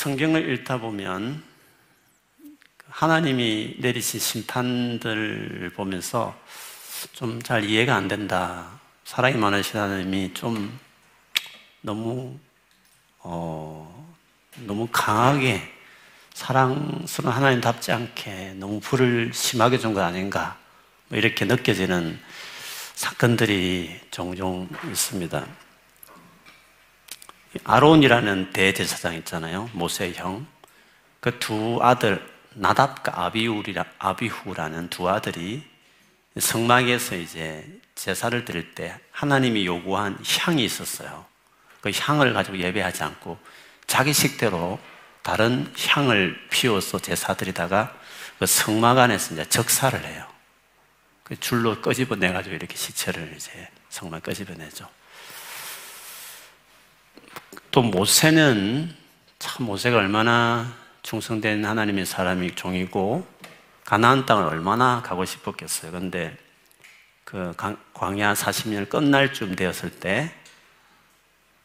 성경을 읽다 보면 하나님이 내리신 심판들 보면서 좀 잘 이해가 안 된다. 사랑이 많으신 하나님이 좀 너무 어, 너무 강하게 사랑스러운 하나님답지 않게 너무 불을 심하게 준 거 아닌가 뭐 이렇게 느껴지는 사건들이 종종 있습니다. 아론이라는 대제사장 있잖아요. 모세의 형. 그 두 아들 나답과 아비우리라 아비후라는 두 아들이 성막에서 이제 제사를 드릴 때 하나님이 요구한 향이 있었어요. 그 향을 가지고 예배하지 않고 자기 식대로 다른 향을 피워서 제사 드리다가 그 성막 안에서 이제 적사를 해요. 그 줄로 끄집어내 가지고 이렇게 시체를 이제 성막 끄집어내죠. 또 모세는 참 모세가 얼마나 충성된 하나님의 사람이 종이고 가나안 땅을 얼마나 가고 싶었겠어요. 그런데 그 광야 40년 끝날 쯤 되었을 때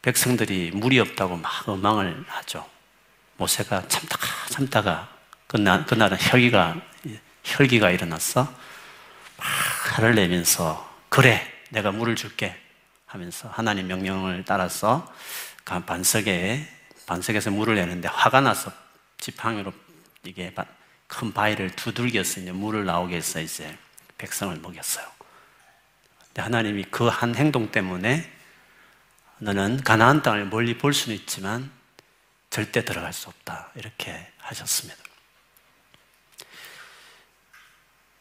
백성들이 물이 없다고 막 어망을 하죠. 모세가 참다가 참다가 그날, 그날은 혈기가, 혈기가 일어났어. 막 화를 내면서 그래 내가 물을 줄게 하면서 하나님 명령을 따라서 반석에 반석에서 물을 내는데 화가 나서 지팡이로 이게 큰 바위를 이제 물을 나오게 해서 이제 백성을 먹였어요. 하나님이 그 한 행동 때문에 너는 가나안 땅을 멀리 볼 수는 있지만 절대 들어갈 수 없다. 이렇게 하셨습니다.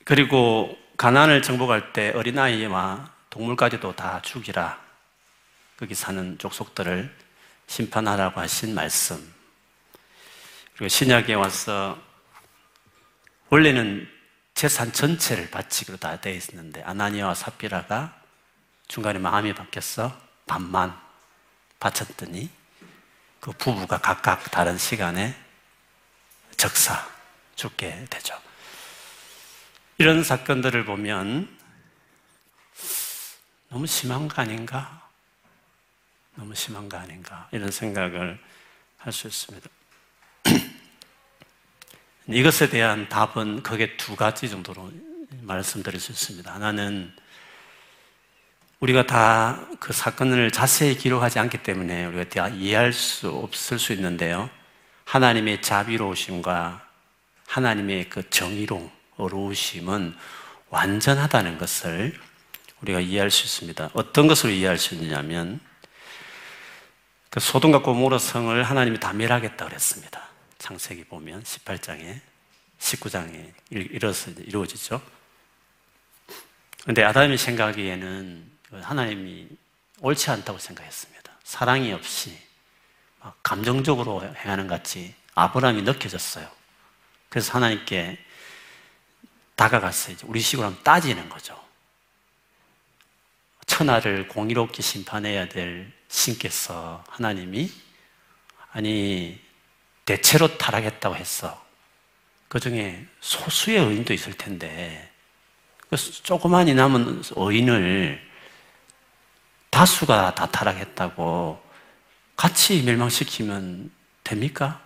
그리고 가나안을 정복할 때 어린아이와 동물까지도 다 죽이라. 거기 사는 족속들을 심판하라고 하신 말씀. 그리고 신약에 와서 원래는 재산 전체를 바치기로 다 되어 있었는데 아나니아와 사피라가 중간에 마음이 바뀌었어 반만 바쳤더니 그 부부가 각각 다른 시간에 적사 죽게 되죠. 이런 사건들을 보면 너무 심한 거 아닌가? 너무 심한 거 아닌가? 이런 생각을 할 수 있습니다. 이것에 대한 답은 크게 두 가지 정도로 말씀드릴 수 있습니다. 하나는 우리가 다 그 사건을 자세히 기록하지 않기 때문에 우리가 다 이해할 수 없을 수 있는데요. 하나님의 자비로우심과 하나님의 그 정의로움, 어로우심은 완전하다는 것을 우리가 이해할 수 있습니다. 어떤 것을 이해할 수 있느냐면 그 소돔과 고모라 성을 하나님이 다 멸하겠다 그랬습니다. 창세기 보면 18장에 19장에 이뤄서 이루어지죠. 그런데 아담이 생각하기에는 하나님이 옳지 않다고 생각했습니다. 사랑이 없이 감정적으로 행하는 같이 아브라함이 느껴졌어요. 그래서 하나님께 다가갔어요. 우리 식으로 하면 따지는 거죠. 천하를 공의롭게 심판해야 될 신께서 하나님이 아니 대체로 타락했다고 했어. 그 중에 소수의 의인도 있을 텐데 그 조그만 이 남은 의인을 다수가 다 타락했다고 같이 멸망시키면 됩니까?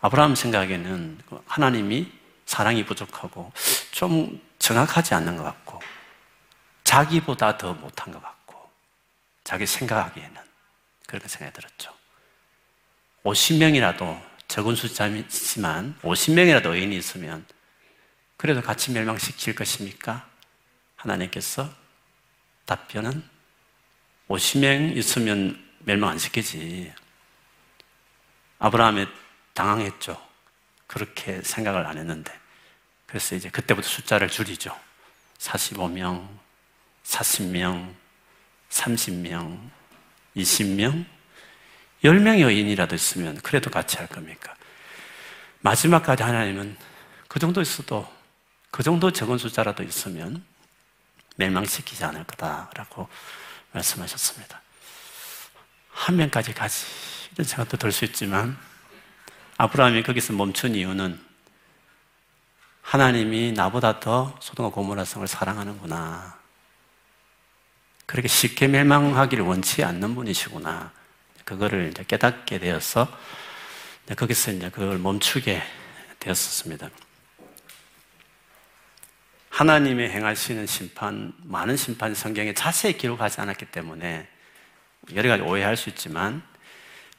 아브라함 생각에는 하나님이 사랑이 부족하고 좀 정확하지 않는 것 같고 자기보다 더 못한 것 같고 자기 생각하기에는 그렇게 생각이 들었죠. 50명이라도 적은 숫자지만 50명이라도 의인이 있으면 그래도 같이 멸망시킬 것입니까? 하나님께서 답변은 50명 있으면 멸망 안 시키지. 아브라함이 당황했죠. 그렇게 생각을 안 했는데. 그래서 이제 그때부터 숫자를 줄이죠. 45명, 40명, 30명, 20명, 10명의 여인이라도 있으면 그래도 같이 할 겁니까? 마지막까지 하나님은 그 정도 있어도 그 정도 적은 숫자라도 있으면 멸망시키지 않을 거다라고 말씀하셨습니다. 한 명까지 가지 이런 생각도 들 수 있지만 아브라함이 거기서 멈춘 이유는 하나님이 나보다 더 소돔과 고모라 성을 사랑하는구나. 그렇게 쉽게 멸망하기를 원치 않는 분이시구나. 그거를 이제 깨닫게 되어서 거기서 이제 그걸 멈추게 되었었습니다. 하나님의 행하시는 심판, 많은 심판 성경에 자세히 기록하지 않았기 때문에 여러 가지 오해할 수 있지만,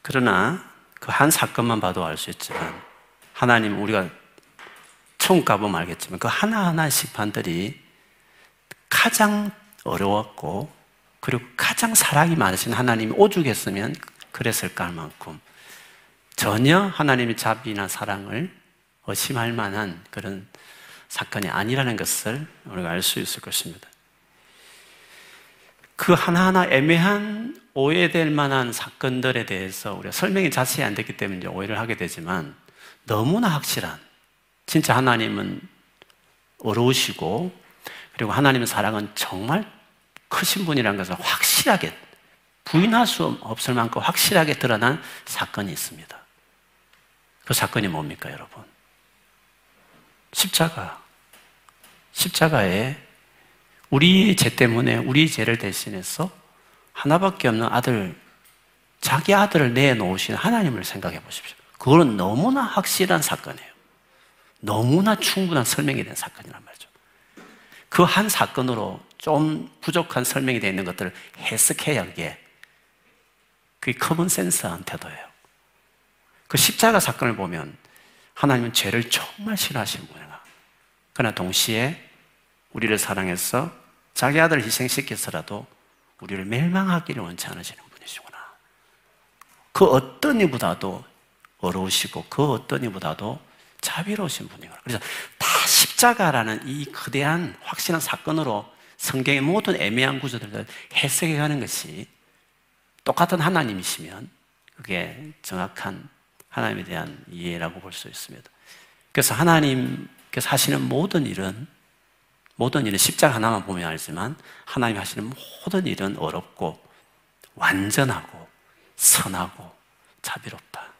그러나 그 한 사건만 봐도 알 수 있지만, 하나님 우리가 처음 가보면 알겠지만, 그 하나하나 심판들이 가장 어려웠고, 그리고 가장 사랑이 많으신 하나님이 오죽했으면 그랬을까 할 만큼 전혀 하나님의 자비나 사랑을 의심할 만한 그런 사건이 아니라는 것을 우리가 알 수 있을 것입니다. 그 하나하나 애매한 오해될 만한 사건들에 대해서 우리가 설명이 자세히 안 됐기 때문에 오해를 하게 되지만 너무나 확실한 진짜 하나님은 어려우시고 그리고 하나님의 사랑은 정말 크신 분이라는 것을 확실하게 부인할 수 없을 만큼 확실하게 드러난 사건이 있습니다. 그 사건이 뭡니까, 여러분? 십자가. 십자가에 우리의 죄 때문에 우리 죄를 대신해서 하나밖에 없는 아들, 자기 아들을 내놓으신 하나님을 생각해 보십시오. 그거는 너무나 확실한 사건이에요. 너무나 충분한 설명이 된 사건이란 말이죠. 그 한 사건으로 좀 부족한 설명이 되어 있는 것들을 해석해야 하기에 그게 common sense한 태도예요. 그 십자가 사건을 보면 하나님은 죄를 정말 싫어하시는 분이야. 그러나 동시에 우리를 사랑해서 자기 아들을 희생시켜서라도 우리를 멸망하기를 원치 않으시는 분이시구나. 그 어떤 이보다도 어려우시고 그 어떤 이보다도 자비로우신 분이구나. 그래서 다 십자가라는 이 거대한 확실한 사건으로 성경의 모든 애매한 구조들을 해석해 가는 것이 똑같은 하나님이시면 그게 정확한 하나님에 대한 이해라고 볼 수 있습니다. 그래서 하나님께서 하시는 모든 일은 모든 일은 십자가 하나만 보면 알지만 하나님 하시는 모든 일은 어렵고 완전하고 선하고 자비롭다.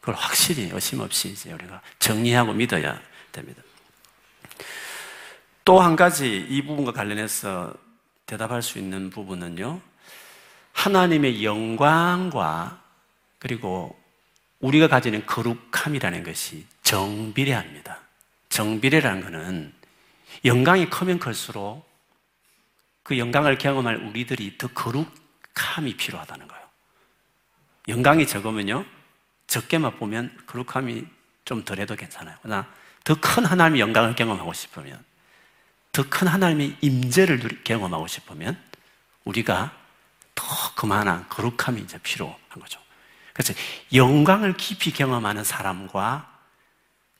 그걸 확실히 의심 없이 이제 우리가 정리하고 믿어야 됩니다. 또 한 가지 이 부분과 관련해서 대답할 수 있는 부분은요. 하나님의 영광과 그리고 우리가 가지는 거룩함이라는 것이 정비례합니다. 정비례라는 것은 영광이 크면 클수록 그 영광을 경험할 우리들이 더 거룩함이 필요하다는 거예요. 영광이 적으면요, 적게만 보면 거룩함이 좀 덜해도 괜찮아요. 그러나 더 큰 하나님의 영광을 경험하고 싶으면, 더 큰 하나님의 임재를 경험하고 싶으면, 우리가 더 그만한 거룩함이 이제 필요한 거죠. 그래서 영광을 깊이 경험하는 사람과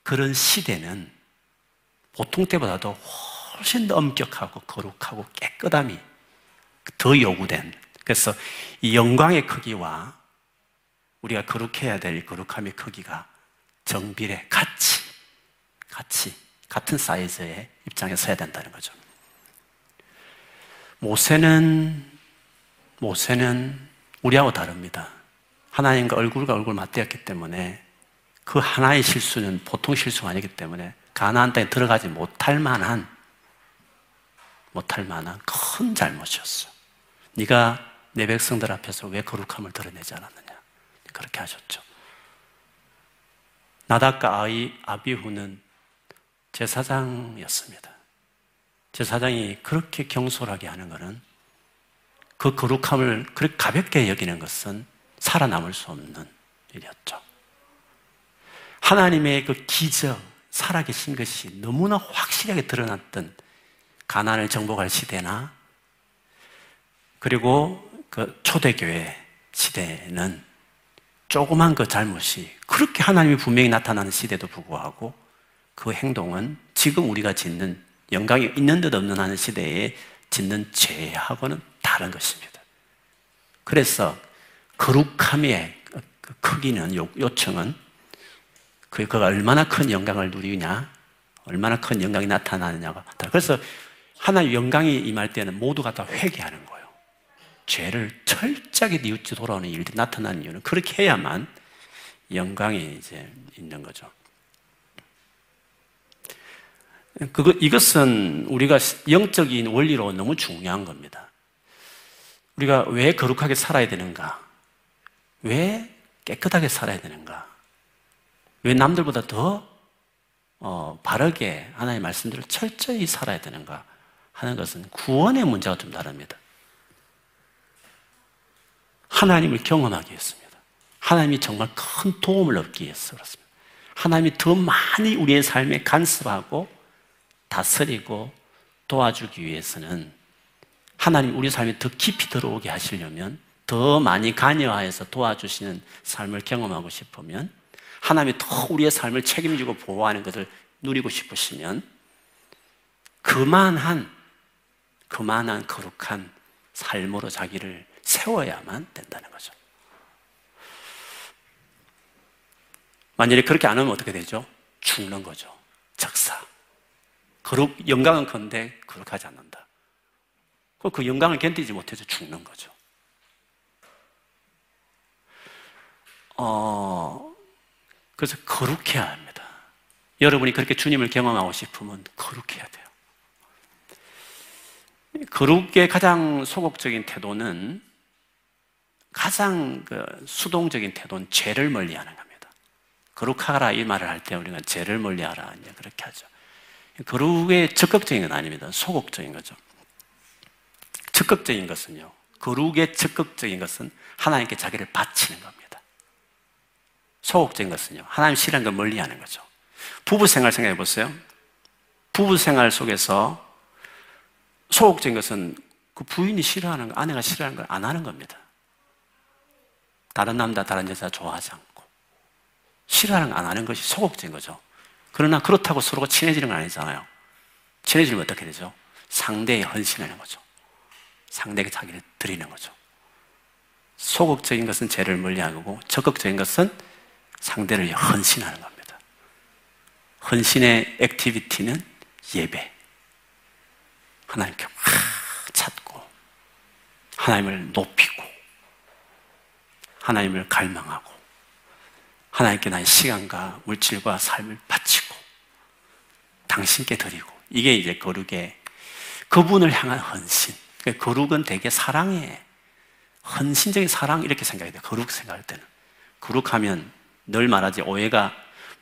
그런 시대는 보통 때보다도 훨씬 더 엄격하고 거룩하고 깨끗함이 더 요구된 그래서 이 영광의 크기와 우리가 거룩해야 될 거룩함의 크기가 정비례 같이 같이 같은 사이즈의 입장에 서야 된다는 거죠. 모세는 모세는 우리하고 다릅니다. 하나님과 얼굴과 얼굴 맞대었기 때문에 그 하나의 실수는 보통 실수가 아니기 때문에 가나안 땅에 들어가지 못할 만한 못할 만한 큰 잘못이었어. 네가 내 백성들 앞에서 왜 거룩함을 드러내지 않았느냐? 그렇게 하셨죠. 나답과 아이 아비후는 제사장이었습니다. 제사장이 그렇게 경솔하게 하는 것은 그 거룩함을 그렇게 가볍게 여기는 것은 살아남을 수 없는 일이었죠. 하나님의 그 기적, 살아계신 것이 너무나 확실하게 드러났던 가난을 정복할 시대나 그리고 그 초대교회 시대는 조그만 그 잘못이 그렇게 하나님이 분명히 나타나는 시대도 불구하고 그 행동은 지금 우리가 짓는 영광이 있는 듯 없는 하는 시대에 짓는 죄하고는 다른 것입니다. 그래서 거룩함의 그 크기는 요청은 그, 그가 얼마나 큰 영광을 누리냐, 얼마나 큰 영광이 나타나느냐가. 그래서 하나님 영광이 임할 때는 모두가 다 회개하는 거예요. 죄를 철저하게 뉘우치 돌아오는 일들이 나타나는 이유는 그렇게 해야만 영광이 이제 있는 거죠. 그거, 이것은 우리가 영적인 원리로 너무 중요한 겁니다. 우리가 왜 거룩하게 살아야 되는가? 왜 깨끗하게 살아야 되는가? 왜 남들보다 더 어, 바르게 하나님의 말씀들을 철저히 살아야 되는가 하는 것은 구원의 문제가 좀 다릅니다. 하나님을 경험하기 위해서입니다. 하나님이 정말 큰 도움을 얻기 위해서 그렇습니다. 하나님이 더 많이 우리의 삶에 간섭하고 다스리고 도와주기 위해서는 하나님 우리 삶에 더 깊이 들어오게 하시려면 더 많이 관여하여서 도와주시는 삶을 경험하고 싶으면 하나님이 더 우리의 삶을 책임지고 보호하는 것을 누리고 싶으시면 그만한 그만한 거룩한 삶으로 자기를 세워야만 된다는 거죠. 만약에 그렇게 안 하면 어떻게 되죠? 죽는 거죠. 적사. 거룩, 영광은 건데 거룩하지 않는다. 그 영광을 견디지 못해서 죽는 거죠. 어, 그래서 거룩해야 합니다. 여러분이 그렇게 주님을 경험하고 싶으면 거룩해야 돼요. 거룩의 가장 소극적인 태도는 가장 그 수동적인 태도는 죄를 멀리 하는 겁니다. 거룩하라 이 말을 할 때 우리가 죄를 멀리 하라 이제 그렇게 하죠. 거룩의 적극적인 건 아닙니다. 소극적인 거죠. 적극적인 것은요. 거룩의 적극적인 것은 하나님께 자기를 바치는 겁니다. 소극적인 것은요. 하나님 싫어하는 걸 멀리하는 거죠. 부부 생활 생각해 보세요. 부부 생활 속에서 소극적인 것은 그 부인이 싫어하는 거, 아내가 싫어하는 걸 안 하는 겁니다. 다른 남자, 다른 여자 좋아하지 않고 싫어하는 거안 하는 것이 소극적인 거죠. 그러나 그렇다고 서로가 친해지는 건 아니잖아요. 친해지면 어떻게 되죠? 상대에 헌신하는 거죠. 상대에게 자기를 드리는 거죠. 소극적인 것은 죄를 멀리하고 적극적인 것은 상대를 헌신하는 겁니다. 헌신의 액티비티는 예배. 하나님께 찾고 하나님을 높이고 하나님을 갈망하고 하나님께 나의 시간과 물질과 삶을 바치고 당신께 드리고 이게 이제 거룩의 그분을 향한 헌신. 그러니까 거룩은 되게 사랑에 헌신적인 사랑 이렇게 생각해야 돼. 거룩 생각할 때는 거룩하면 늘 말하지 오해가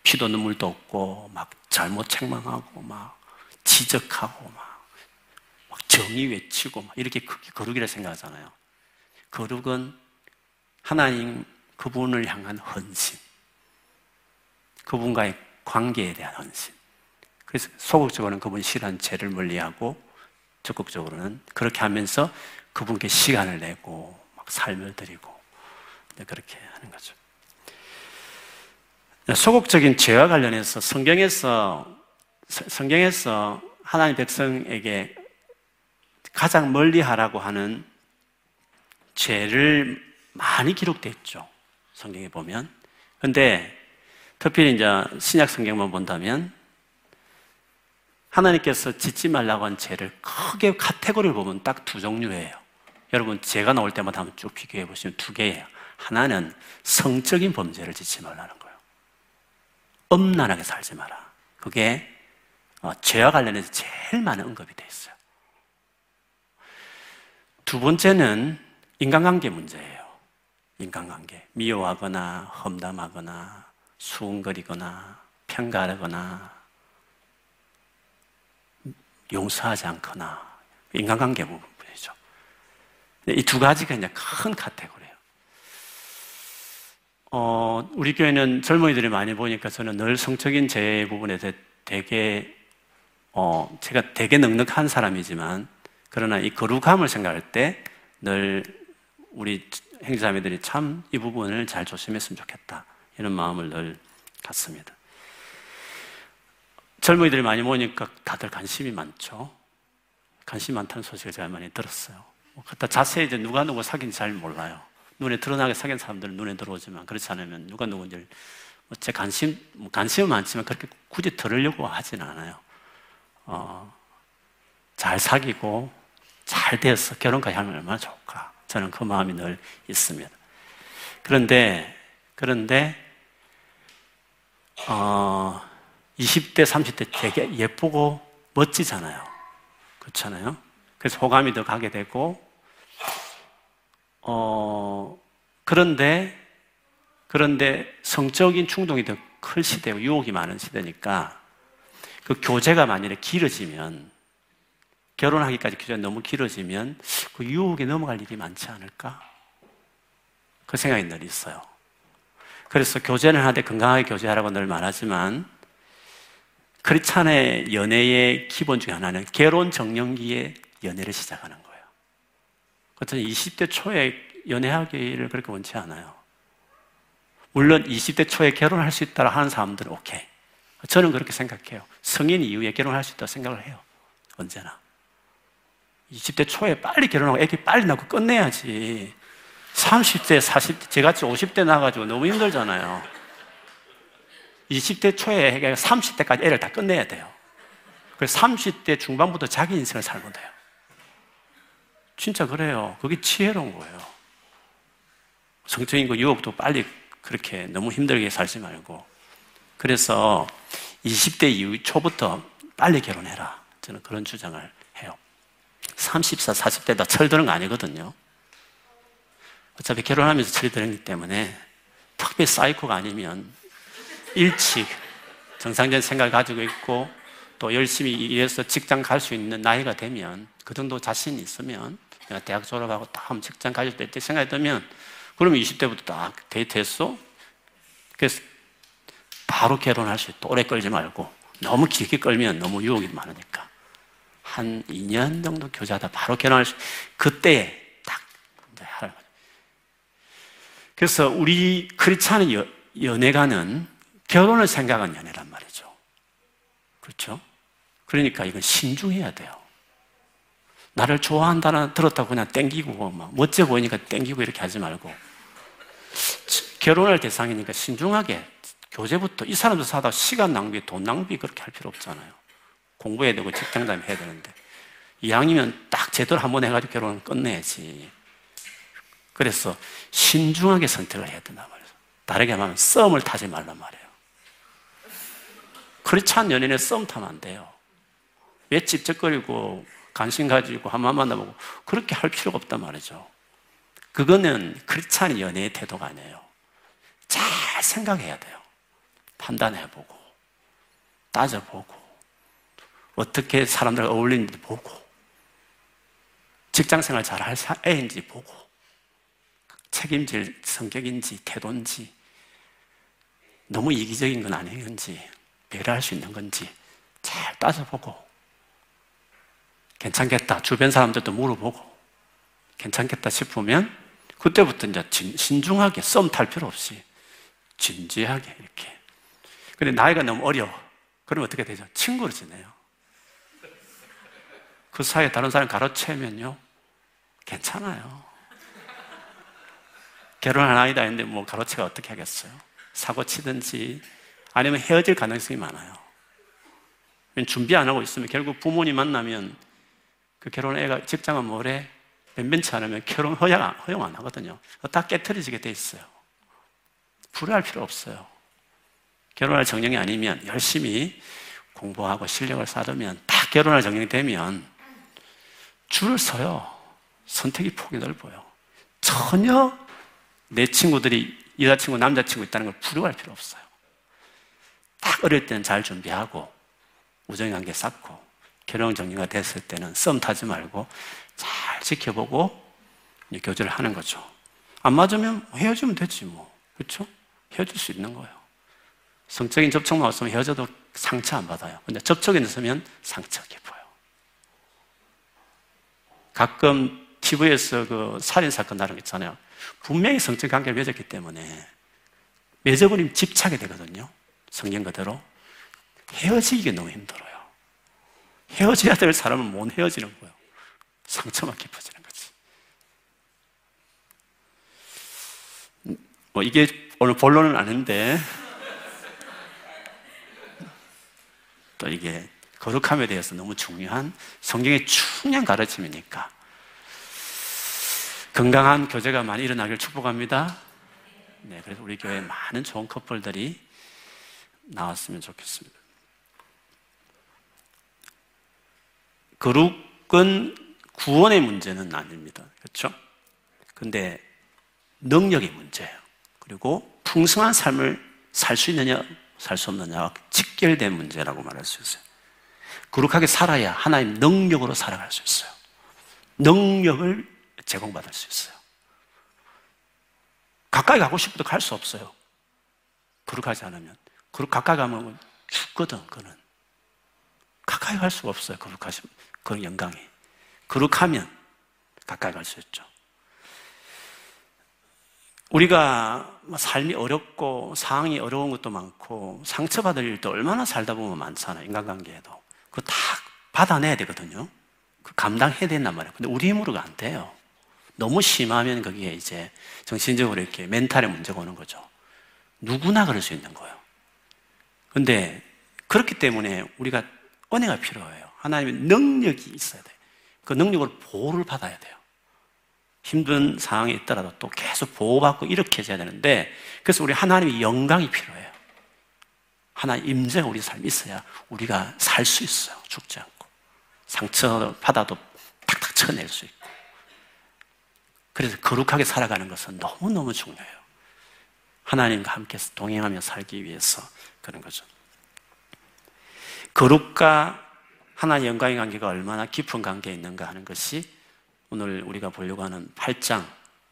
피도 눈물도 없고 막 잘못 책망하고 막 지적하고 막, 막 정의 외치고 막 이렇게 거룩이라 생각하잖아요. 거룩은 하나님 그분을 향한 헌신. 그분과의 관계에 대한 헌신. 그래서 소극적으로는 그분 싫어하는 죄를 멀리하고 적극적으로는 그렇게 하면서 그분께 시간을 내고 막 삶을 드리고 그렇게 하는 거죠. 소극적인 죄와 관련해서 성경에서 성경에서 하나님 백성에게 가장 멀리 하라고 하는 죄를 많이 기록되어 있죠. 성경에 보면. 근데 특별히 이제 신약 성경만 본다면 하나님께서 짓지 말라고 한 죄를 크게 카테고리를 보면 딱 두 종류예요. 여러분 죄가 나올 때마다 한번 쭉 비교해 보시면 두 개예요. 하나는 성적인 범죄를 짓지 말라는 거예요. 엄란하게 살지 마라. 그게 어, 죄와 관련해서 제일 많은 언급이 되어 있어요. 두 번째는 인간관계 문제예요. 인간관계. 미워하거나 험담하거나 수군거리거나 평가하거나 용서하지 않거나 인간관계 부분이죠. 이 두 가지가 이제 큰 카테고리예요. 어, 우리 교회는 젊은이들이 많이 보니까 저는 늘 성적인 제 부분에 되게 어, 제가 되게 넉넉한 사람이지만 그러나 이 거룩함을 생각할 때 늘 우리 행자매들이 참 이 부분을 잘 조심했으면 좋겠다. 이런 마음을 늘 갖습니다. 젊은이들이 많이 모이니까 다들 관심이 많죠. 관심이 많다는 소식을 제가 많이 들었어요. 뭐 갖다 자세히 이제 누가 누구 사귄지 잘 몰라요. 눈에 드러나게 사귄 사람들은 눈에 들어오지만 그렇지 않으면 누가 누군지 뭐제 관심, 뭐 관심은 많지만 그렇게 굳이 들으려고 하진 않아요. 어, 잘 사귀고 잘 되어서 결혼까지 하면 얼마나 좋을까. 저는 그 마음이 늘 있습니다. 그런데, 그런데, 어, 20대, 30대 되게 예쁘고 멋지잖아요. 그렇잖아요. 그래서 호감이 더 가게 되고, 어, 그런데, 그런데 성적인 충동이 더 클 시대고 유혹이 많은 시대니까 그 교제가 만약에 길어지면 결혼하기까지 교제가 너무 길어지면 그 유혹에 넘어갈 일이 많지 않을까? 그 생각이 늘 있어요. 그래서 교제를 하되 건강하게 교제하라고 늘 말하지만 크리스찬의 연애의 기본 중에 하나는 결혼 정년기에 연애를 시작하는 거예요. 그렇 20대 초에 연애하기를 그렇게 원치 않아요. 물론 20대 초에 결혼할 수 있다고 하는 사람들은 오케이. 저는 그렇게 생각해요. 성인 이후에 결혼할 수 있다고 생각을 해요. 언제나. 20대 초에 빨리 결혼하고 애기 빨리 낳고 끝내야지. 30대, 40대, 제같이 50대 나가지고 너무 힘들잖아요. 20대 초에 30대까지 애를 다 끝내야 돼요. 그래서 30대 중반부터 자기 인생을 살면 돼요. 진짜 그래요. 그게 지혜로운 거예요. 성적인 거 유혹도 빨리 그렇게 너무 힘들게 살지 말고. 그래서 20대 이후 초부터 빨리 결혼해라. 저는 그런 주장을 해요. 34, 40대 다 철드는 거 아니거든요. 어차피 결혼하면서 철드는기 때문에 특별히 사이코가 아니면 일찍 정상적인 생각을 가지고 있고 또 열심히 일해서 직장 갈 수 있는 나이가 되면 그 정도 자신이 있으면 내가 대학 졸업하고 다음 직장 가질 때 생각이 들면 그러면 20대부터 딱 데이트했어? 그래서 바로 결혼할 수 있다. 오래 끌지 말고 너무 길게 끌면 너무 유혹이 많으니까 한 2년 정도 교제하다 바로 결혼할 수 그때 딱 하는 거죠. 그래서 우리 크리스찬의 연애가는 결혼을 생각한 연애란 말이죠. 그렇죠? 그러니까 이건 신중해야 돼요. 나를 좋아한다는 들었다고 그냥 땡기고 막 멋져 보이니까 땡기고 이렇게 하지 말고 결혼할 대상이니까 신중하게 교제부터 이 사람도 사다 시간 낭비, 돈 낭비 그렇게 할 필요 없잖아요. 공부해야 되고 직장 다니면 해야 되는데 이왕이면 딱 제대로 한 번 해가지고 결혼을 끝내야지. 그래서 신중하게 선택을 해야 된단 말이에요. 다르게 말하면 썸을 타지 말란 말이에요. 크리스찬 연인의 썸 타면 안 돼요. 왜 찝쩍거리고 관심 가지고 한번 만나보고 그렇게 할 필요가 없단 말이죠. 그거는 크리스찬 연애의 태도가 아니에요. 잘 생각해야 돼요. 판단해보고, 따져보고, 어떻게 사람들 어울리는지 보고, 직장 생활 잘 할 애인지 보고, 책임질 성격인지, 태도인지, 너무 이기적인 건 아닌지, 배려할 수 있는 건지 잘 따져보고 괜찮겠다. 주변 사람들도 물어보고 괜찮겠다 싶으면 그때부터 이제 신중하게 썸 탈 필요 없이 진지하게 이렇게. 근데 나이가 너무 어려. 그러면 어떻게 되죠? 친구로 지내요. 그 사이에 다른 사람 가로채면요. 괜찮아요. 결혼 한 아이다 했는데 뭐 가로채가 어떻게 하겠어요? 사고 치든지 아니면 헤어질 가능성이 많아요. 준비 안 하고 있으면 결국 부모님 만나면 그 결혼 애가 직장은 뭐래? 변변치 않으면 결혼 허용, 허용 안 하거든요. 다 깨트려지게 돼 있어요. 불효할 필요 없어요. 결혼할 정령이 아니면 열심히 공부하고 실력을 쌓으면 다 결혼할 정령이 되면 줄을 서요. 선택이 폭이 넓어요. 전혀 내 친구들이 여자친구, 남자친구 있다는 걸 불효할 필요 없어요. 딱 어릴 때는 잘 준비하고 우정관계 쌓고 결혼 정리가 됐을 때는 썸 타지 말고 잘 지켜보고 교제를 하는 거죠. 안 맞으면 헤어지면 되지 뭐. 그렇죠? 헤어질 수 있는 거예요. 성적인 접촉만 없으면 헤어져도 상처 안 받아요. 근데 접촉이 있으면 상처 깊어요. 가끔 TV에서 그 살인사건 나름 있잖아요. 분명히 성적 관계를 맺었기 때문에 맺어버리면 집착이 되거든요. 성경 그대로 헤어지기 너무 힘들어요. 헤어져야 될 사람은 못 헤어지는 거예요. 상처만 깊어지는 거지. 뭐 이게 오늘 본론은 아닌데 또 이게 거룩함에 대해서 너무 중요한 성경의 중요한 가르침이니까 건강한 교제가 많이 일어나길 축복합니다. 네, 그래서 우리 교회 많은 좋은 커플들이 나왔으면 좋겠습니다. 거룩은 구원의 문제는 아닙니다. 그렇죠? 근데 능력의 문제예요. 그리고 풍성한 삶을 살 수 있느냐 살 수 없느냐와 직결된 문제라고 말할 수 있어요. 거룩하게 살아야 하나님 능력으로 살아갈 수 있어요. 능력을 제공받을 수 있어요. 가까이 가고 싶어도 갈 수 없어요. 거룩하지 않으면. 그룹 가까이 가면 죽거든, 그는. 가까이 갈 수가 없어요, 거룩하시 그 영광이. 거룩하면 가까이 갈 수 있죠. 우리가 삶이 어렵고 상황이 어려운 것도 많고 상처받을 일도 얼마나 살다 보면 많잖아요. 인간관계에도. 그거 다 받아내야 되거든요. 그 감당해야 된단 말이에요. 근데 우리 힘으로가 안 돼요. 너무 심하면 거기에 이제 정신적으로 이렇게 멘탈에 문제가 오는 거죠. 누구나 그럴 수 있는 거예요. 근데 그렇기 때문에 우리가 은혜가 필요해요. 하나님의 능력이 있어야 돼요. 그 능력을 보호를 받아야 돼요. 힘든 상황에 있더라도 또 계속 보호받고 이렇게 해야 되는데 그래서 우리 하나님의 영광이 필요해요. 하나님 임재가 우리 삶에 있어야 우리가 살 수 있어요. 죽지 않고. 상처 받아도 탁탁 쳐낼 수 있고. 그래서 거룩하게 살아가는 것은 너무너무 중요해요. 하나님과 함께 동행하며 살기 위해서 그런 거죠. 거룩과 하나님 영광의 관계가 얼마나 깊은 관계에 있는가 하는 것이 오늘 우리가 보려고 하는 8장,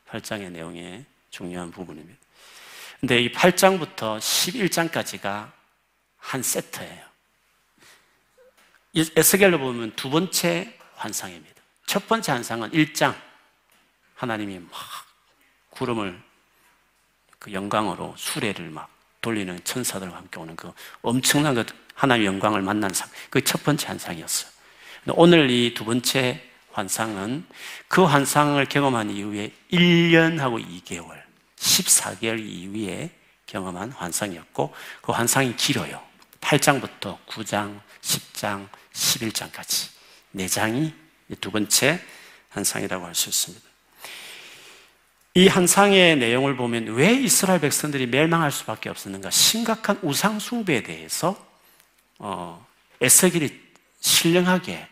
8장의 내용의 중요한 부분입니다. 근데 이 8장부터 11장까지가 한 세트예요. 에스겔로 보면 두 번째 환상입니다. 첫 번째 환상은 1장. 하나님이 막 구름을 그 영광으로 수레를 막 돌리는 천사들과 함께 오는 그 엄청난 그 하나님의 영광을 만난 상. 그첫 번째 환상이었어요. 오늘 이 두 번째 환상은 그 환상을 경험한 이후에 1년하고 2개월, 14개월 이후에 경험한 환상이었고 그 환상이 길어요. 8장부터 9장, 10장, 11장까지 4장이 두 번째 환상이라고 할 수 있습니다. 이 한상의 내용을 보면 왜 이스라엘 백성들이 멸망할 수밖에 없었는가? 심각한 우상 숭배에 대해서 어, 에스겔이 신령하게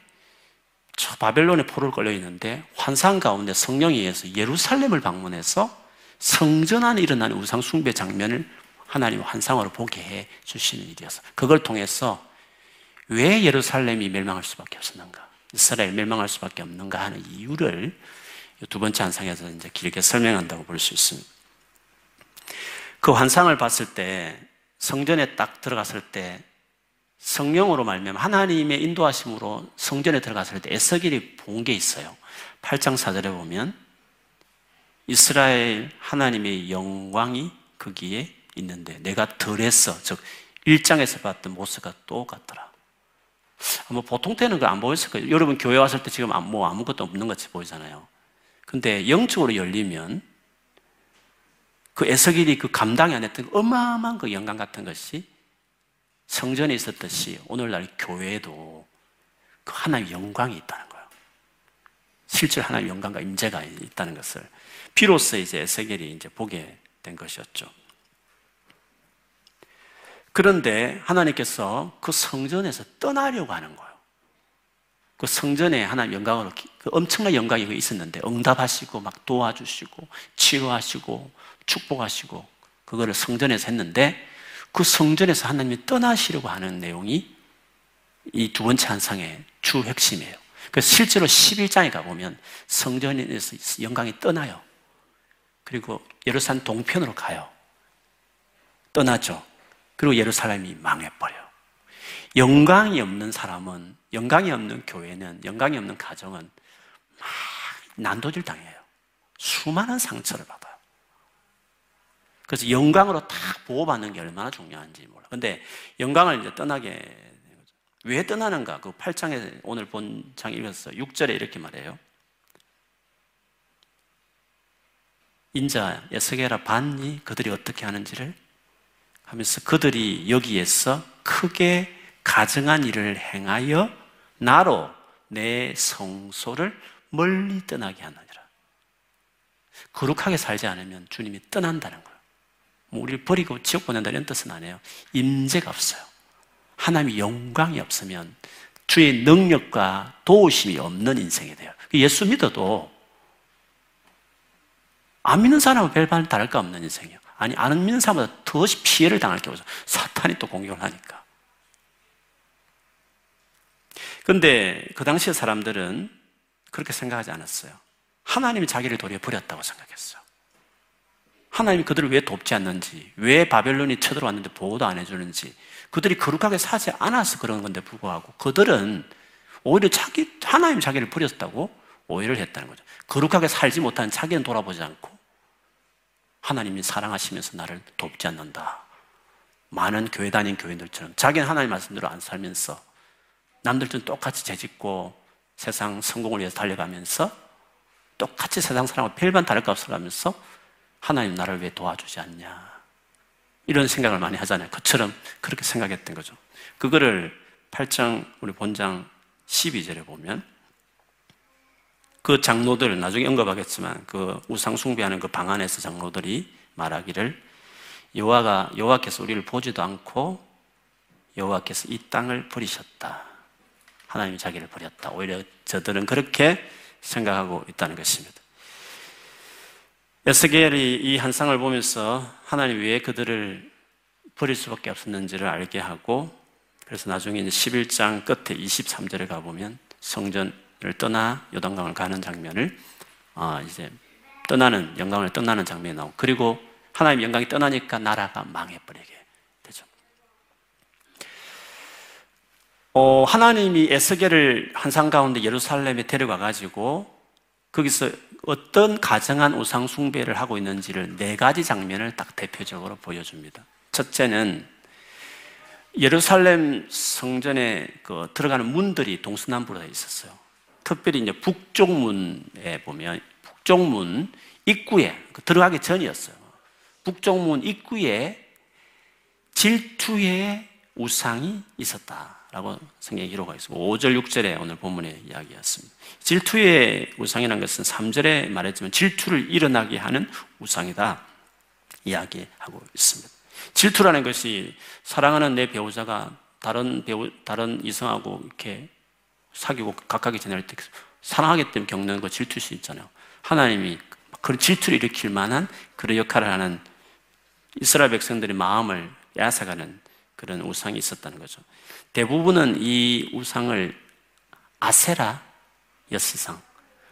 저 바벨론의 포로를 걸려 있는데 환상 가운데 성령에 의해서 예루살렘을 방문해서 성전 안에 일어난 우상 숭배 장면을 하나님 환상으로 보게 해 주시는 일이어서 그걸 통해서 왜 예루살렘이 멸망할 수밖에 없었는가? 이스라엘 멸망할 수밖에 없는가 하는 이유를 두 번째 환상에서 이제 길게 설명한다고 볼 수 있습니다. 그 환상을 봤을 때 성전에 딱 들어갔을 때 성령으로 말면 하나님의 인도하심으로 성전에 들어갔을 때 에서길이 본 게 있어요. 8장 4절에 보면 이스라엘 하나님의 영광이 거기에 있는데 내가 덜했어. 즉 1장에서 봤던 모습과 똑같더라. 뭐 보통 때는 그 안 보였을 거예요. 여러분 교회 왔을 때 지금 뭐 아무것도 없는 것 같이 보이잖아요. 근데 영적으로 열리면 그 에서길이 그 감당이 안 했던 어마어마한 그 영광 같은 것이 성전에 있었듯이 오늘날 교회에도 그 하나님의 영광이 있다는 거예요. 실제로 하나님의 영광과 임재가 있다는 것을 비로소 이제 에스겔이 이제 보게 된 것이었죠. 그런데 하나님께서 그 성전에서 떠나려고 하는 거예요. 그 성전에 하나님 영광으로 그 엄청난 영광이 있었는데 응답하시고 막 도와주시고 치유하시고 축복하시고 그거를 성전에서 했는데 그 성전에서 하나님이 떠나시려고 하는 내용이 이 두 번째 한상의 주 핵심이에요. 그래서 실제로 11장에 가보면 성전에서 영광이 떠나요. 그리고 예루살렘 동편으로 가요. 떠나죠. 그리고 예루살렘이 망해버려요. 영광이 없는 사람은, 영광이 없는 교회는, 영광이 없는 가정은 막 난도질 당해요. 수많은 상처를 받아요. 그래서 영광으로 다 보호받는 게 얼마나 중요한지 몰라. 근데 영광을 이제 떠나게 되는 거죠. 왜 떠나는가? 그 8장에 오늘 본 장 읽었어. 6절에 이렇게 말해요. 인자 에스게라 봤니? 그들이 어떻게 하는지를 하면서 그들이 여기에서 크게 가증한 일을 행하여 나로 내 성소를 멀리 떠나게 하느니라. 거룩하게 살지 않으면 주님이 떠난다는 거예요. 뭐 우리를 버리고 지옥 보낸다는 뜻은 아니에요. 임재가 없어요. 하나님의 영광이 없으면 주의 능력과 도우심이 없는 인생이 돼요. 예수 믿어도 안 믿는 사람은 별반 다를 거 없는 인생이에요. 아니, 안 믿는 사람보다 더 피해를 당할 경우죠. 사탄이 또 공격을 하니까. 근데 그 당시의 사람들은 그렇게 생각하지 않았어요. 하나님이 자기를 도리어 버렸다고 생각했어요. 하나님이 그들을 왜 돕지 않는지, 왜 바벨론이 쳐들어왔는데 보호도 안 해주는지, 그들이 거룩하게 사지 않아서 그런 건데 불구하고 그들은 오히려 자기, 하나님이 자기를 버렸다고 오해를 했다는 거죠. 거룩하게 살지 못한 자기는 돌아보지 않고 하나님이 사랑하시면서 나를 돕지 않는다. 많은 교회 다닌 교인들처럼 자기는 하나님 말씀대로 안 살면서 남들좀 똑같이 재짓고 세상 성공을 위해서 달려가면서 똑같이 세상 사람과 별반 다를 것 없어가면서 하나님 나를 왜 도와주지 않냐. 이런 생각을 많이 하잖아요. 그처럼 그렇게 생각했던 거죠. 그거를 8장, 우리 본장 12절에 보면 그 장로들, 나중에 언급하겠지만 그 우상 숭배하는 그 방 안에서 장로들이 말하기를 여호와가 여호와께서 우리를 보지도 않고 여호와께서 이 땅을 버리셨다. 하나님이 자기를 버렸다. 오히려 저들은 그렇게 생각하고 있다는 것입니다. 에스겔이 이 한상을 보면서 하나님 왜 그들을 버릴 수밖에 없었는지를 알게 하고 그래서 나중에 이제 11장 끝에 23절에 가보면 성전을 떠나 요단강을 가는 장면을 어 이제 떠나는 영광을 떠나는 장면이 나오고 그리고 하나님 영광이 떠나니까 나라가 망해버리게 어, 하나님이 에스겔을 한상 가운데 예루살렘에 데려가 가지고 거기서 어떤 가정한 우상 숭배를 하고 있는지를 네 가지 장면을 딱 대표적으로 보여줍니다. 첫째는 예루살렘 성전에 그 들어가는 문들이 동서남북으로 있었어요. 특별히 이제 북쪽 문에 보면 북쪽 문 입구에 그 들어가기 전이었어요. 북쪽 문 입구에 질투의 우상이 있었다. 라고 성경에 기록하고 있습니다. 5절, 6절에 오늘 본문의 이야기였습니다. 질투의 우상이라는 것은 3절에 말했지만 질투를 일어나게 하는 우상이다. 이야기하고 있습니다. 질투라는 것이 사랑하는 내 배우자가 다른 배우, 다른 이성하고 이렇게 사귀고 각각이 지낼 때 사랑하기 때문에 겪는 거 질투일 수 있잖아요. 하나님이 그런 질투를 일으킬 만한 그런 역할을 하는 이스라엘 백성들의 마음을 야사가는 그런 우상이 있었다는 거죠. 대부분은 이 우상을 아세라 여신상,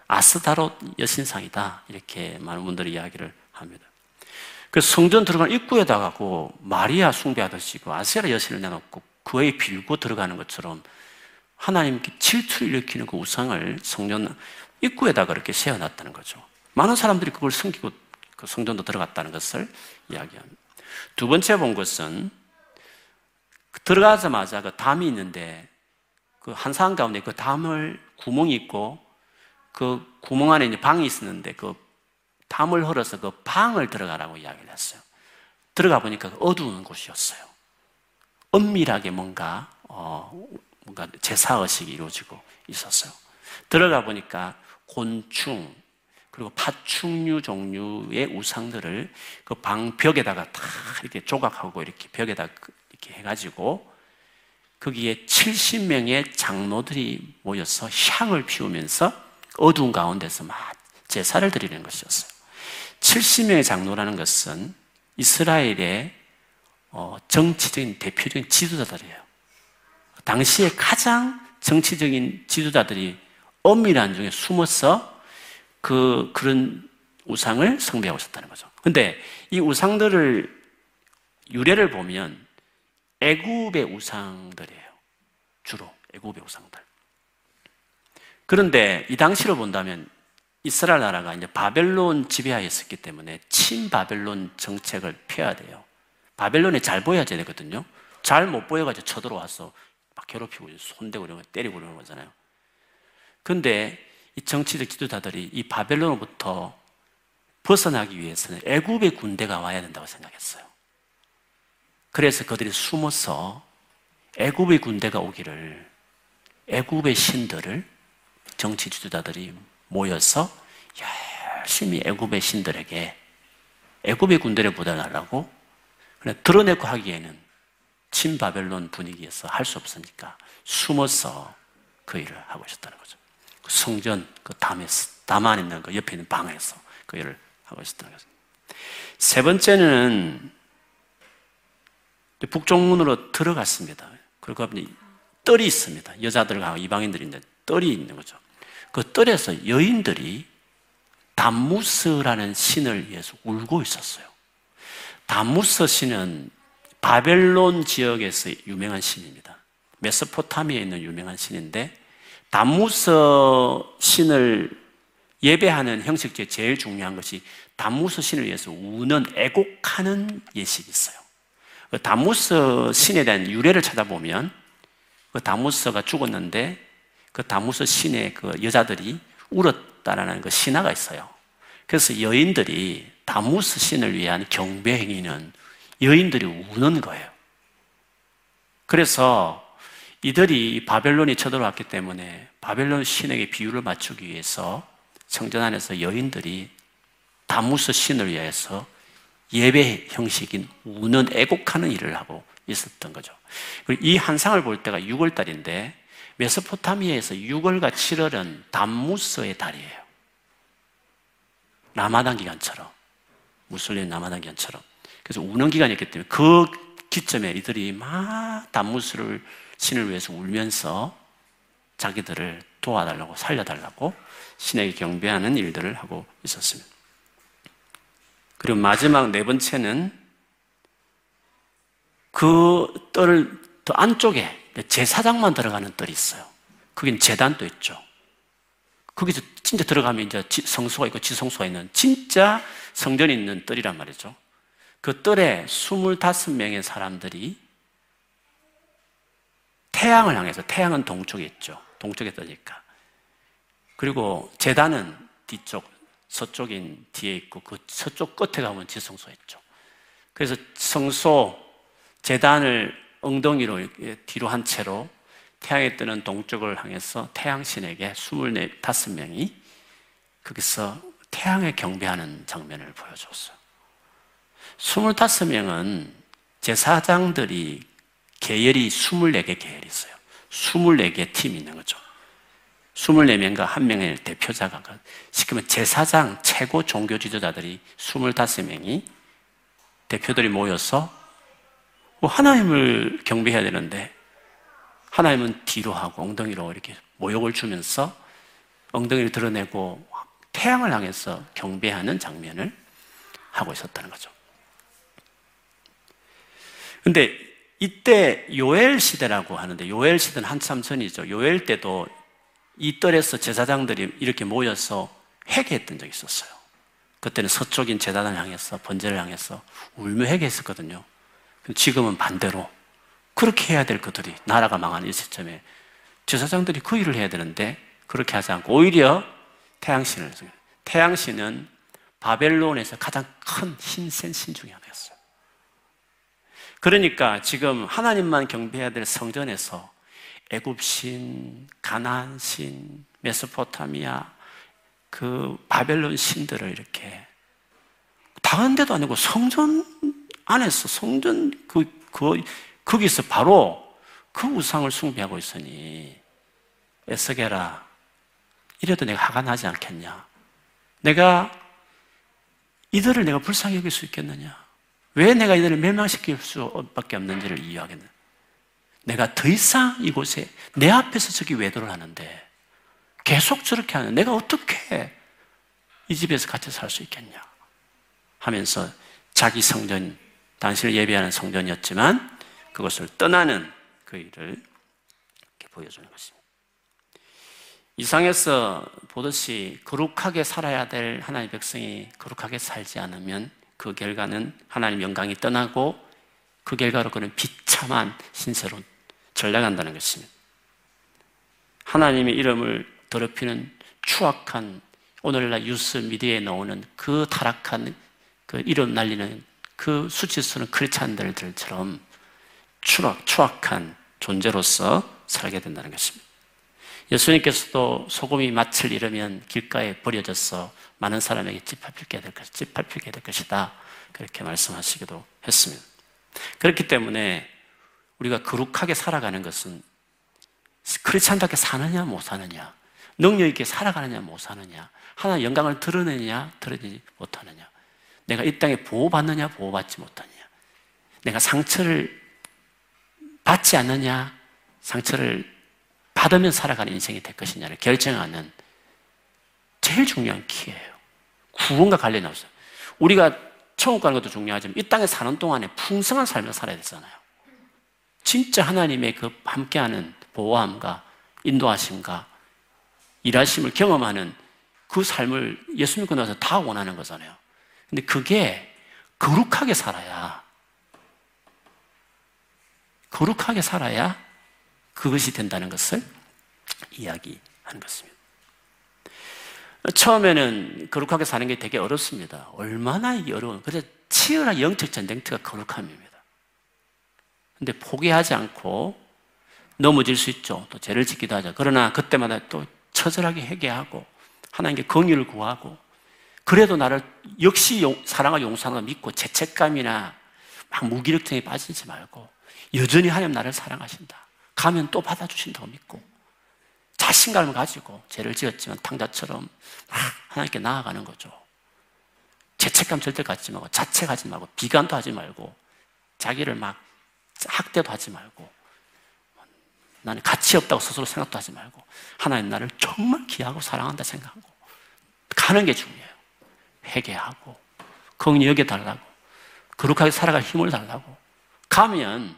아스다롯 여신상이다. 이렇게 많은 분들이 이야기를 합니다. 그 성전 들어가는 입구에다가고 마리아 숭배하듯이 그 아세라 여신을 내놓고 그에 빌고 들어가는 것처럼 하나님께 질투를 일으키는 그 우상을 성전 입구에다가 이렇게 세워놨다는 거죠. 많은 사람들이 그걸 숨기고 그 성전도 들어갔다는 것을 이야기합니다. 두 번째 본 것은 들어가자마자 그 담이 있는데 그 한상 가운데 그 담을 구멍이 있고 그 구멍 안에 이제 방이 있었는데 그 담을 헐어서 그 방을 들어가라고 이야기를 했어요. 들어가 보니까 어두운 곳이었어요. 은밀하게 뭔가 어 뭔가 제사 의식이 이루어지고 있었어요. 들어가 보니까 곤충 그리고 파충류 종류의 우상들을 그 방 벽에다가 다 이렇게 조각하고 이렇게 벽에다 이렇게 해가지고 거기에 70명의 장로들이 모여서 향을 피우면서 어두운 가운데서 막 제사를 드리는 것이었어요. 70명의 장로라는 것은 이스라엘의 어, 정치적인 대표적인 지도자들이에요. 당시에 가장 정치적인 지도자들이 엄밀한 중에 숨어서 그, 그런 우상을 숭배하고 있었다는 거죠. 근데 이 우상들을 유래를 보면 애굽의 우상들이에요. 주로 애굽의 우상들. 그런데 이 당시를 본다면 이스라엘 나라가 이제 바벨론 지배하에 있었기 때문에 친바벨론 정책을 펴야 돼요. 바벨론에 잘 보여야 되거든요. 잘 못 보여가지고 쳐들어와서 막 괴롭히고 손대고 이런 거 때리고 그러는 거잖아요. 근데 이 정치적 지도자들이 이 바벨론으로부터 벗어나기 위해서는 애굽의 군대가 와야 된다고 생각했어요. 그래서 그들이 숨어서 애굽의 군대가 오기를 애굽의 신들을 정치 지도자들이 모여서 열심히 애굽의 신들에게 애굽의 군대를 보내달라고 드러내고 하기에는 친바벨론 분위기에서 할 수 없으니까 숨어서 그 일을 하고 있었다는 거죠. 그 성전 그 담에서 담 안에 있는 그 옆에 있는 방에서 그 일을 하고 있었다는 거죠. 세 번째는 북쪽문으로 들어갔습니다. 그리고 뜰이 있습니다. 여자들과 이방인들인데 뜰이 있는 거죠. 그 뜰에서 여인들이 담무스라는 신을 위해서 울고 있었어요. 담무스 신은 바벨론 지역에서 유명한 신입니다. 메소포타미아에 있는 유명한 신인데 담무스 신을 예배하는 형식 중에 제일 중요한 것이 담무스 신을 위해서 우는 애곡하는 예식이 있어요. 그 담무스 신에 대한 유래를 찾아보면 그 담무스가 죽었는데 그 담무스 신의 그 여자들이 울었다라는 그 신화가 있어요. 그래서 여인들이 담무스 신을 위한 경배 행위는 여인들이 우는 거예요. 그래서 이들이 바벨론이 쳐들어왔기 때문에 바벨론 신에게 비유를 맞추기 위해서 성전 안에서 여인들이 다무스 신을 위해서 예배 형식인 우는 애곡하는 일을 하고 있었던 거죠. 이 한상을 볼 때가 6월 달인데 메소포타미아에서 6월과 7월은 담무스의 달이에요. 라마단 기간처럼 무슬림 라마단 기간처럼 그래서 우는 기간이었기 때문에 그 기점에 이들이 막 담무스를 신을 위해서 울면서 자기들을 도와달라고 살려달라고 신에게 경배하는 일들을 하고 있었습니다. 그리고 마지막 네 번째는 그 뜰을 더 안쪽에 제사장만 들어가는 뜰이 있어요. 거긴 재단도 있죠. 거기서 진짜 들어가면 이제 성소가 있고 지성소가 있는 진짜 성전이 있는 뜰이란 말이죠. 그 뜰에 25명의 사람들이 태양을 향해서 태양은 동쪽에 있죠. 동쪽에 떠니까. 그리고 재단은 뒤쪽, 서쪽인 뒤에 있고 그 서쪽 끝에 가면 지성소 있죠. 그래서 성소, 재단을 엉덩이로 뒤로 한 채로 태양에 뜨는 동쪽을 향해서 태양신에게 25명이 거기서 태양에 경배하는 장면을 보여줬어요. 25명은 제사장들이 계열이 24개 계열이 있어요. 24개 팀이 있는 거죠. 24명과 한 명의 대표자가 시키면 제사장 최고 종교 지도자들이 25명이 대표들이 모여서 뭐 하나님을 경배해야 되는데 하나님은 뒤로 하고 엉덩이로 이렇게 모욕을 주면서 엉덩이를 드러내고 태양을 향해서 경배하는 장면을 하고 있었다는 거죠. 근데 이때 요엘 시대라고 하는데 요엘 시대는 한참 전이죠. 요엘 때도 이 뜰에서 제사장들이 이렇게 모여서 회개했던 적이 있었어요. 그때는 서쪽인 제사장을 향해서 번제를 향해서 울며 회개했었거든요. 지금은 반대로 그렇게 해야 될 것들이 나라가 망하는 이 시점에 제사장들이 그 일을 해야 되는데 그렇게 하지 않고 오히려 태양신을 태양신은 바벨론에서 가장 큰 힘센 신 중에 하나였어요. 그러니까 지금 하나님만 경배해야 될 성전에서 애굽신, 가나안신, 메소포타미아 그 바벨론 신들을 이렇게 다른 데도 아니고 성전 안에서 성전 그, 그 거기서 바로 그 우상을 숭배하고 있으니 애석해라 이래도 내가 화가 나지 않겠냐? 내가 이들을 내가 불쌍히 여길 수 있겠느냐? 왜 내가 이들을 멸망시킬 수밖에 없는지를 이해하겠느냐 내가 더 이상 이곳에 내 앞에서 저기 외도를 하는데 계속 저렇게 하는 내가 어떻게 이 집에서 같이 살 수 있겠냐 하면서 자기 성전, 당신을 예배하는 성전이었지만 그것을 떠나는 그 일을 보여주는 것입니다. 이상에서 보듯이 거룩하게 살아야 될 하나님의 백성이 거룩하게 살지 않으면 그 결과는 하나님 영광이 떠나고 그 결과로 그는 비참한 신세로 전락한다는 것입니다. 하나님의 이름을 더럽히는 추악한 오늘날 뉴스 미디어에 나오는 그 타락한 그 이름 날리는 그 수치스러운 크리스찬들처럼 추악, 추악한 존재로서 살게 된다는 것입니다. 예수님께서도 소금이 맛을 잃으면 길가에 버려져서 많은 사람에게 찌밟히게 될, 것, 찌밟히게 될 것이다. 그렇게 말씀하시기도 했습니다. 그렇기 때문에 우리가 거룩하게 살아가는 것은 크리스찬답게 사느냐 못 사느냐 능력 있게 살아가느냐 못 사느냐 하나 영광을 드러내냐 드러내지 못하느냐 내가 이 땅에 보호받느냐, 보호받지 못하느냐. 내가 상처를 받지 않느냐, 상처를 받으면 살아가는 인생이 될 것이냐를 결정하는 제일 중요한 키예요. 구원과 관련이 없어요. 우리가 천국 가는 것도 중요하지만 이 땅에 사는 동안에 풍성한 삶을 살아야 되잖아요. 진짜 하나님의 그 함께하는 보호함과 인도하심과 일하심을 경험하는 그 삶을 예수 믿고 나서 다 원하는 거잖아요. 근데 그게 거룩하게 살아야, 거룩하게 살아야 그것이 된다는 것을 이야기하는 것입니다. 처음에는 거룩하게 사는 게 되게 어렵습니다. 얼마나 어려운, 그래서 치열한 영적 전쟁터가 거룩함입니다. 근데 포기하지 않고 넘어질 수 있죠. 또 죄를 짓기도 하죠. 그러나 그때마다 또 처절하게 회개하고 하나님께 긍휼을 구하고 그래도 나를 역시 용, 사랑과 용서하는 걸 믿고 죄책감이나 막 무기력증에 빠지지 말고 여전히 하나님 나를 사랑하신다. 가면 또 받아주신다고 믿고 자신감을 가지고 죄를 지었지만 탕자처럼 하나님께 나아가는 거죠. 죄책감 절대 갖지 말고 자책하지 말고 비관도 하지 말고 자기를 막 학대도 하지 말고 나는 가치 없다고 스스로 생각도 하지 말고 하나님 나를 정말 귀하고 사랑한다 생각하고 가는 게 중요해요. 회개하고 긍휼히 여겨 달라고 거룩하게 살아갈 힘을 달라고 가면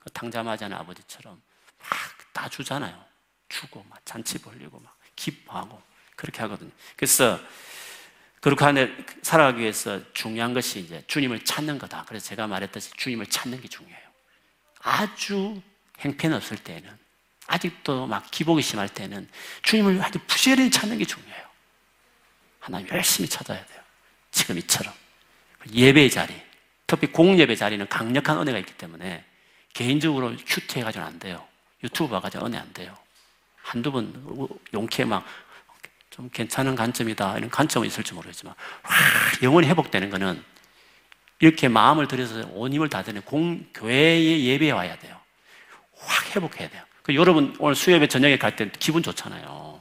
그 당자마자는 아버지처럼 막 다 주잖아요. 주고 막 잔치 벌리고 막 기뻐하고 그렇게 하거든요. 그래서 거룩하게 살아가기 위해서 중요한 것이 이제 주님을 찾는 거다. 그래서 제가 말했듯이 주님을 찾는 게 중요해요. 아주 행편없을 때는 아직도 막 기복이 심할 때는 주님을 아주 부지런히 찾는 게 중요해요. 하나님 열심히 찾아야 돼요. 지금 이처럼. 예배 자리, 특히 공예배 자리는 강력한 은혜가 있기 때문에 개인적으로 큐트 해가지고는 안 돼요. 유튜브 봐가지고 은혜 안 돼요. 한두 번 용케 막 좀 괜찮은 관점이다 이런 관점은 있을지 모르겠지만 와, 영원히 회복되는 거는 이렇게 마음을 들여서 온 힘을 다드는 공 교회의 예배에 와야 돼요. 확 회복해야 돼요. 그 여러분 오늘 수요예배 저녁에 갈 때 기분 좋잖아요.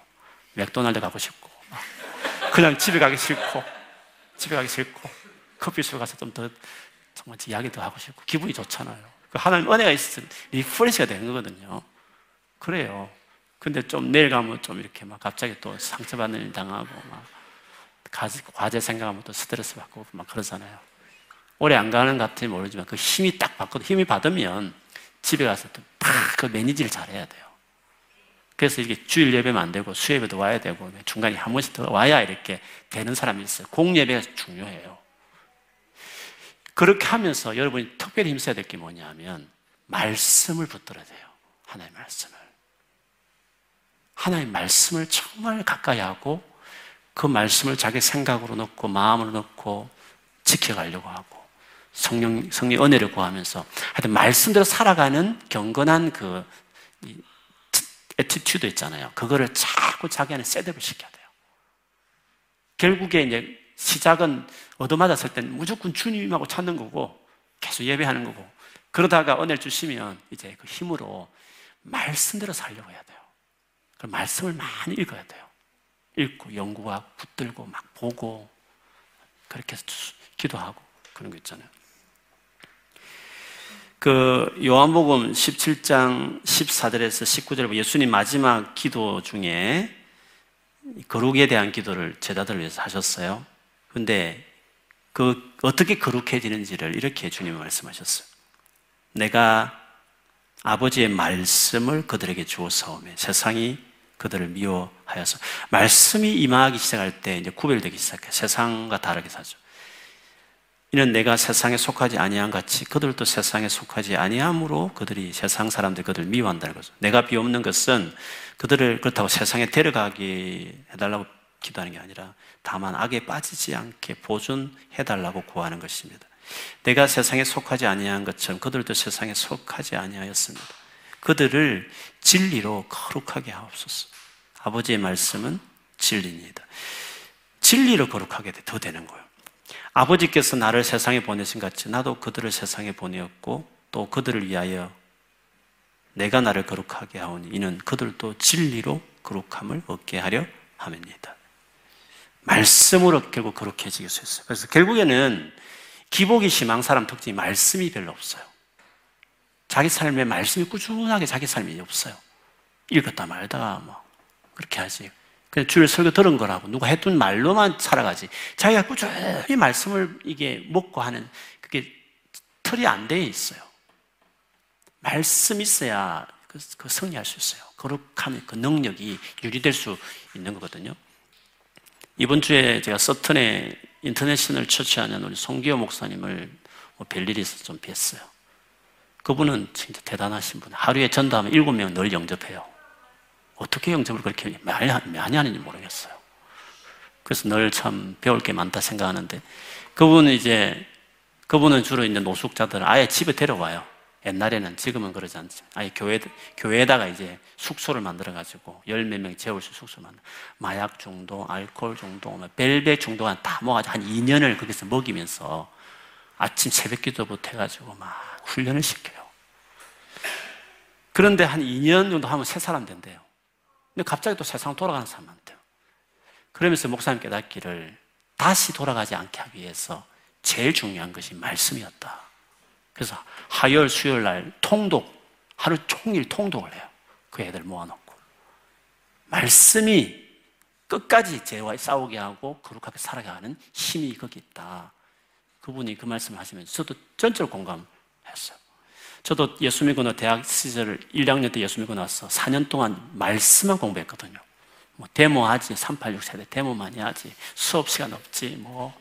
맥도날드 가고 싶고 그냥 집에 가기 싫고 집에 가기 싫고 커피숍 가서 좀 더 정말 이야기도 하고 싶고 기분이 좋잖아요. 그 하나님 은혜가 있으면 refresh가 되는 거거든요. 그래요. 근데 좀 내일 가면 좀 이렇게 막 갑자기 또 상처받는 일 당하고 막 과제 생각하면 또 스트레스 받고 막 그러잖아요. 오래 안 가는 것 같으면 모르지만 그 힘이 딱 받거든. 힘이 받으면 집에 가서 또팍그 매니지를 잘해야 돼요. 그래서 이게 주일 예배면 안 되고 수예배도 와야 되고 중간에 한 번씩 더 와야 이렇게 되는 사람이 있어요. 공예배가 중요해요. 그렇게 하면서 여러분이 특별히 힘써야 될 게 뭐냐 하면 말씀을 붙들어야 돼요. 하나의 말씀을. 하나의 말씀을 정말 가까이 하고 그 말씀을 자기 생각으로 넣고 마음으로 넣고 지켜가려고 하고 성령, 성령 은혜를 구하면서 하여튼 말씀대로 살아가는 경건한 그 attitude 있잖아요. 그거를 자꾸 자기 안에 setup을 시켜야 돼요. 결국에 이제 시작은 얻어맞았을 땐 무조건 주님하고 찾는 거고 계속 예배하는 거고 그러다가 은혜를 주시면 이제 그 힘으로 말씀대로 살려고 해야 돼요. 그 말씀을 많이 읽어야 돼요. 읽고 연구하고 붙들고 막 보고 그렇게 해서 기도하고 그런 거 있잖아요. 그 요한복음 17장 14절에서 19절 예수님 마지막 기도 중에 거룩에 대한 기도를 제자들을 위해서 하셨어요. 근데 그 어떻게 거룩해지는지를 이렇게 주님이 말씀하셨어요. 내가 아버지의 말씀을 그들에게 주어사오매 세상이 그들을 미워하여서 말씀이 임하기 시작할 때 이제 구별되기 시작해 세상과 다르게 사죠. 이는 내가 세상에 속하지 아니한 같이 그들도 세상에 속하지 아니함으로 그들이 세상 사람들 그들 미워한다는 거죠. 내가 비옵는 것은 그들을 그렇다고 세상에 데려가게 해달라고 기도하는 게 아니라 다만 악에 빠지지 않게 보존해달라고 구하는 것입니다. 내가 세상에 속하지 아니한 것처럼 그들도 세상에 속하지 아니하였습니다. 그들을 진리로 거룩하게 하옵소서. 아버지의 말씀은 진리입니다. 진리로 거룩하게 더 되는 거예요. 아버지께서 나를 세상에 보내신 같이 나도 그들을 세상에 보내었고 또 그들을 위하여 내가 나를 거룩하게 하오니 이는 그들도 진리로 거룩함을 얻게 하려 함입니다. 말씀으로 결국 거룩해지게 됐어요. 그래서 결국에는 기복이 심한 사람 특징이 말씀이 별로 없어요. 자기 삶에 말씀이 꾸준하게 자기 삶이 없어요. 읽었다 말다가 뭐 그렇게 하지. 그냥 주일 설교 들은 거라고 누가 했던 말로만 살아가지. 자기가 꾸준히 말씀을 이게 먹고 하는 그게 틀이 안 돼 있어요. 말씀 있어야 그, 그 승리할 수 있어요. 거룩함, 그 능력이 유리될 수 있는 거거든요. 이번 주에 제가 서턴에 인터내셔널 처치하는 우리 송기호 목사님을 뭐뵐 일이 있어서 좀 뵀어요. 그분은 진짜 대단하신 분. 하루에 전도하면 일곱 명 늘 영접해요. 어떻게 영접을 그렇게 많이, 많이 하는지 모르겠어요. 그래서 늘 참 배울 게 많다 생각하는데 그분은 이제 그분은 주로 이제 노숙자들을 아예 집에 데려와요. 옛날에는 지금은 그러지 않지만 아예 교회 교회에다가 이제 숙소를 만들어 가지고 열 몇 명 재울 수 숙소 만들 마약 중독, 알코올 중독, 뭐 벨벳 중독한 다 모아서 한 2년을 거기서 먹이면서 아침 새벽 기도부터 해 가지고 막 훈련을 시켜요. 그런데 한 2년 정도 하면 새 사람 된대요. 근데 갑자기 또 세상 돌아가는 사람한테요. 그러면서 목사님 깨닫기를 다시 돌아가지 않게 하기 위해서 제일 중요한 것이 말씀이었다. 그래서 하열, 수요일 날 통독, 하루 종일 통독을 해요. 그 애들 모아놓고. 말씀이 끝까지 죄와 싸우게 하고 거룩하게 살아가 하는 힘이 거기 있다. 그분이 그 말씀을 하시면서 저도 전적으로 공감했어요. 저도 예수 믿고 나 대학 시절 1, 2학년 때 예수 믿고 나서 4년 동안 말씀만 공부했거든요. 뭐 데모하지, 386 세대 데모 많이 하지, 수업 시간 없지, 뭐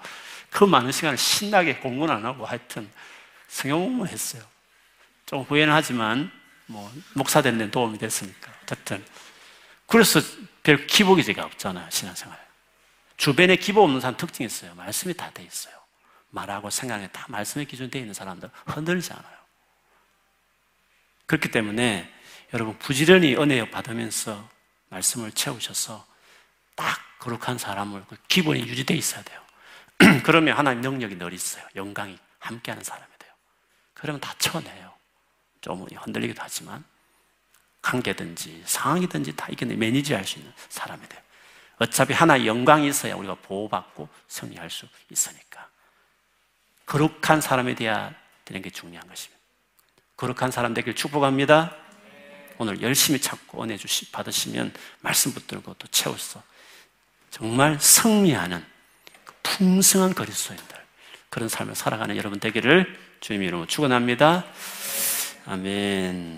그 많은 시간을 신나게 공부는 안 하고 하여튼 성경 공부 했어요. 좀 후회는 하지만 뭐 목사 된데 도움이 됐으니까 어쨌든 그래서 별 기복이 제가 없잖아요 신앙생활. 주변에 기복 없는 사람 특징이 있어요. 말씀이 다 돼 있어요. 말하고 생각에 다 말씀에 기준되어 있는 사람들 흔들리지 않아요. 그렇기 때문에 여러분 부지런히 은혜 받으면서 말씀을 채우셔서 딱 거룩한 사람을 그 기본이 유지되어 있어야 돼요. 그러면 하나님 능력이 늘 있어요. 영광이 함께하는 사람이 돼요. 그러면 다 쳐내요. 좀 흔들리기도 하지만 관계든지 상황이든지 다 이겨내 매니지할 수 있는 사람이 돼요. 어차피 하나의 영광이 있어야 우리가 보호받고 승리할 수 있으니까. 거룩한 사람이 되어야 되는 게 중요한 것입니다. 거룩한 사람 되길 축복합니다. 오늘 열심히 찾고 은혜 주시 받으시면 말씀 붙들고 또 채워서 정말 승리하는 그 풍성한 그리스도인들 그런 삶을 살아가는 여러분 되기를 주님 이름으로 축원합니다. 아멘.